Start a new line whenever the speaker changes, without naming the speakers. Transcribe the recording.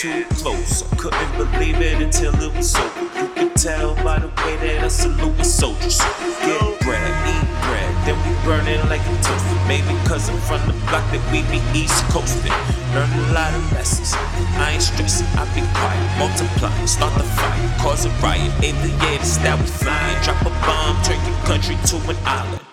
too close. I couldn't believe it until it was over. You could tell by the way that I salute with soldiers. Get bread, eat bread, then we burn it like a toast. Maybe cause I'm from the block that we be East Coasting. Learn a lot of lessons. I ain't stressing, I be quiet, multiplying, start the fire, cause a riot. Aviators that we flying, drop a bomb, turn your country to an island.